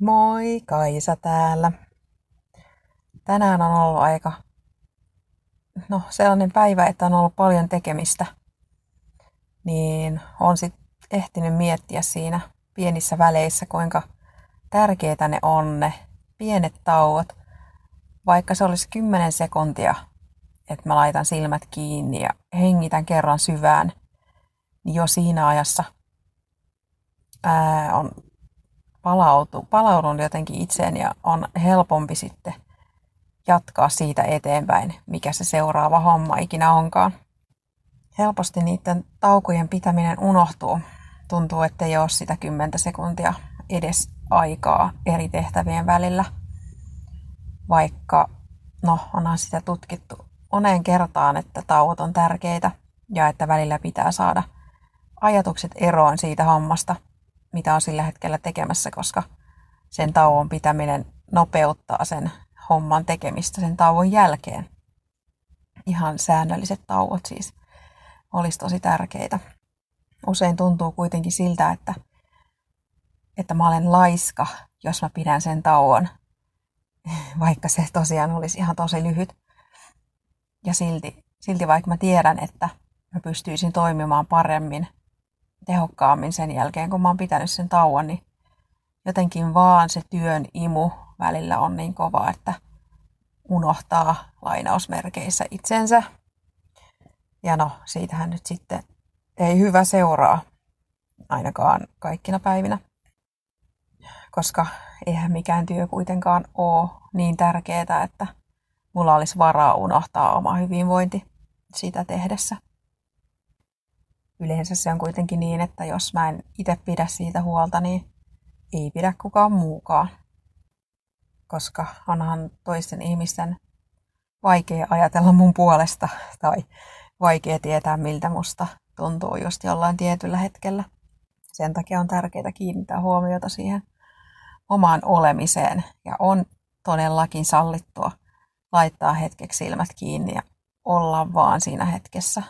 Moi, Kaisa täällä. Tänään on ollut aika no, sellainen päivä, että on ollut paljon tekemistä. Niin on sitten ehtinyt miettiä siinä pienissä väleissä, kuinka tärkeitä ne on ne pienet tauot. Vaikka se olisi 10 sekuntia, että mä laitan silmät kiinni ja hengitän kerran syvään, niin jo siinä ajassa ää, on palautu, palaudun jotenkin itseen ja on helpompi sitten jatkaa siitä eteenpäin, mikä se seuraava homma ikinä onkaan. Helposti niiden taukojen pitäminen unohtuu. Tuntuu, että ei ole sitä 10 sekuntia edes aikaa eri tehtävien välillä. Vaikka, no onhan sitä tutkittu moneen kertaan, että tauot on tärkeitä ja että välillä pitää saada ajatukset eroon siitä hommasta, mitä on sillä hetkellä tekemässä, koska sen tauon pitäminen nopeuttaa sen homman tekemistä sen tauon jälkeen. Ihan säännölliset tauot siis olisi tosi tärkeitä. Usein tuntuu kuitenkin siltä, että, että mä olen laiska, jos mä pidän sen tauon, vaikka se tosiaan olisi ihan tosi lyhyt. Ja silti, silti vaikka mä tiedän, että mä pystyisin toimimaan paremmin tehokkaammin sen jälkeen, kun mä oon pitänyt sen tauon, niin jotenkin vaan se työn imu välillä on niin kova, että unohtaa lainausmerkeissä itsensä. Ja no, siitähän nyt sitten ei hyvä seuraa ainakaan kaikkina päivinä, koska eihän mikään työ kuitenkaan ole niin tärkeää, että mulla olisi varaa unohtaa oma hyvinvointi sitä tehdessä yleensä se on kuitenkin niin, että jos mä en itse pidä siitä huolta, niin ei pidä kukaan muukaan. Koska onhan toisten ihmisten vaikea ajatella mun puolesta tai vaikea tietää, miltä musta tuntuu just jollain tietyllä hetkellä. Sen takia on tärkeää kiinnittää huomiota siihen omaan olemiseen ja on todellakin sallittua laittaa hetkeksi silmät kiinni ja olla vaan siinä hetkessä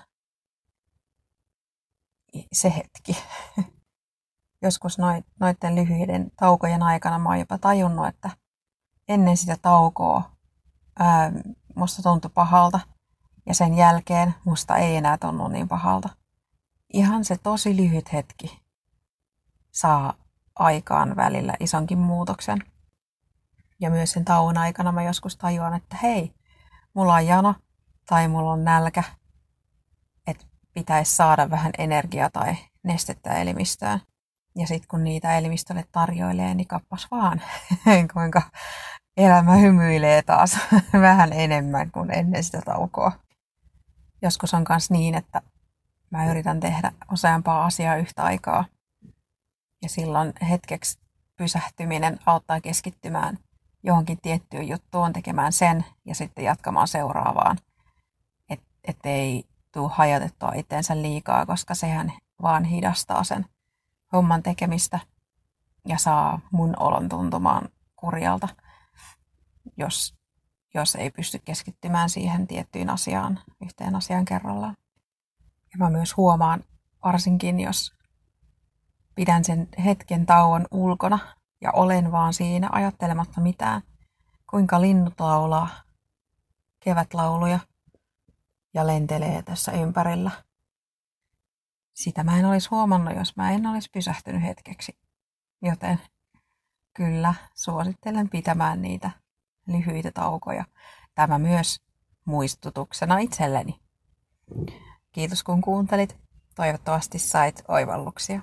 se hetki. Joskus noiden lyhyiden taukojen aikana mä oon jopa tajunnut, että ennen sitä taukoa ää, musta tuntui pahalta ja sen jälkeen musta ei enää tunnu niin pahalta. Ihan se tosi lyhyt hetki saa aikaan välillä isonkin muutoksen. Ja myös sen tauon aikana mä joskus tajuan, että hei, mulla on jano tai mulla on nälkä pitäisi saada vähän energiaa tai nestettä elimistöön. Ja sitten kun niitä elimistölle tarjoilee, niin kappas vaan, kuinka elämä hymyilee taas vähän enemmän kuin ennen sitä taukoa. Joskus on myös niin, että mä yritän tehdä useampaa asiaa yhtä aikaa. Ja silloin hetkeksi pysähtyminen auttaa keskittymään johonkin tiettyyn juttuun, tekemään sen ja sitten jatkamaan seuraavaan. Että et ei tuu hajotettua itseensä liikaa, koska sehän vaan hidastaa sen homman tekemistä ja saa mun olon tuntumaan kurjalta, jos, jos ei pysty keskittymään siihen tiettyyn asiaan, yhteen asiaan kerrallaan. Ja mä myös huomaan, varsinkin jos pidän sen hetken tauon ulkona ja olen vaan siinä ajattelematta mitään, kuinka linnut laulaa kevätlauluja – ja lentelee tässä ympärillä. Sitä mä en olisi huomannut, jos mä en olisi pysähtynyt hetkeksi. Joten kyllä suosittelen pitämään niitä lyhyitä taukoja. Tämä myös muistutuksena itselleni. Kiitos kun kuuntelit. Toivottavasti sait oivalluksia.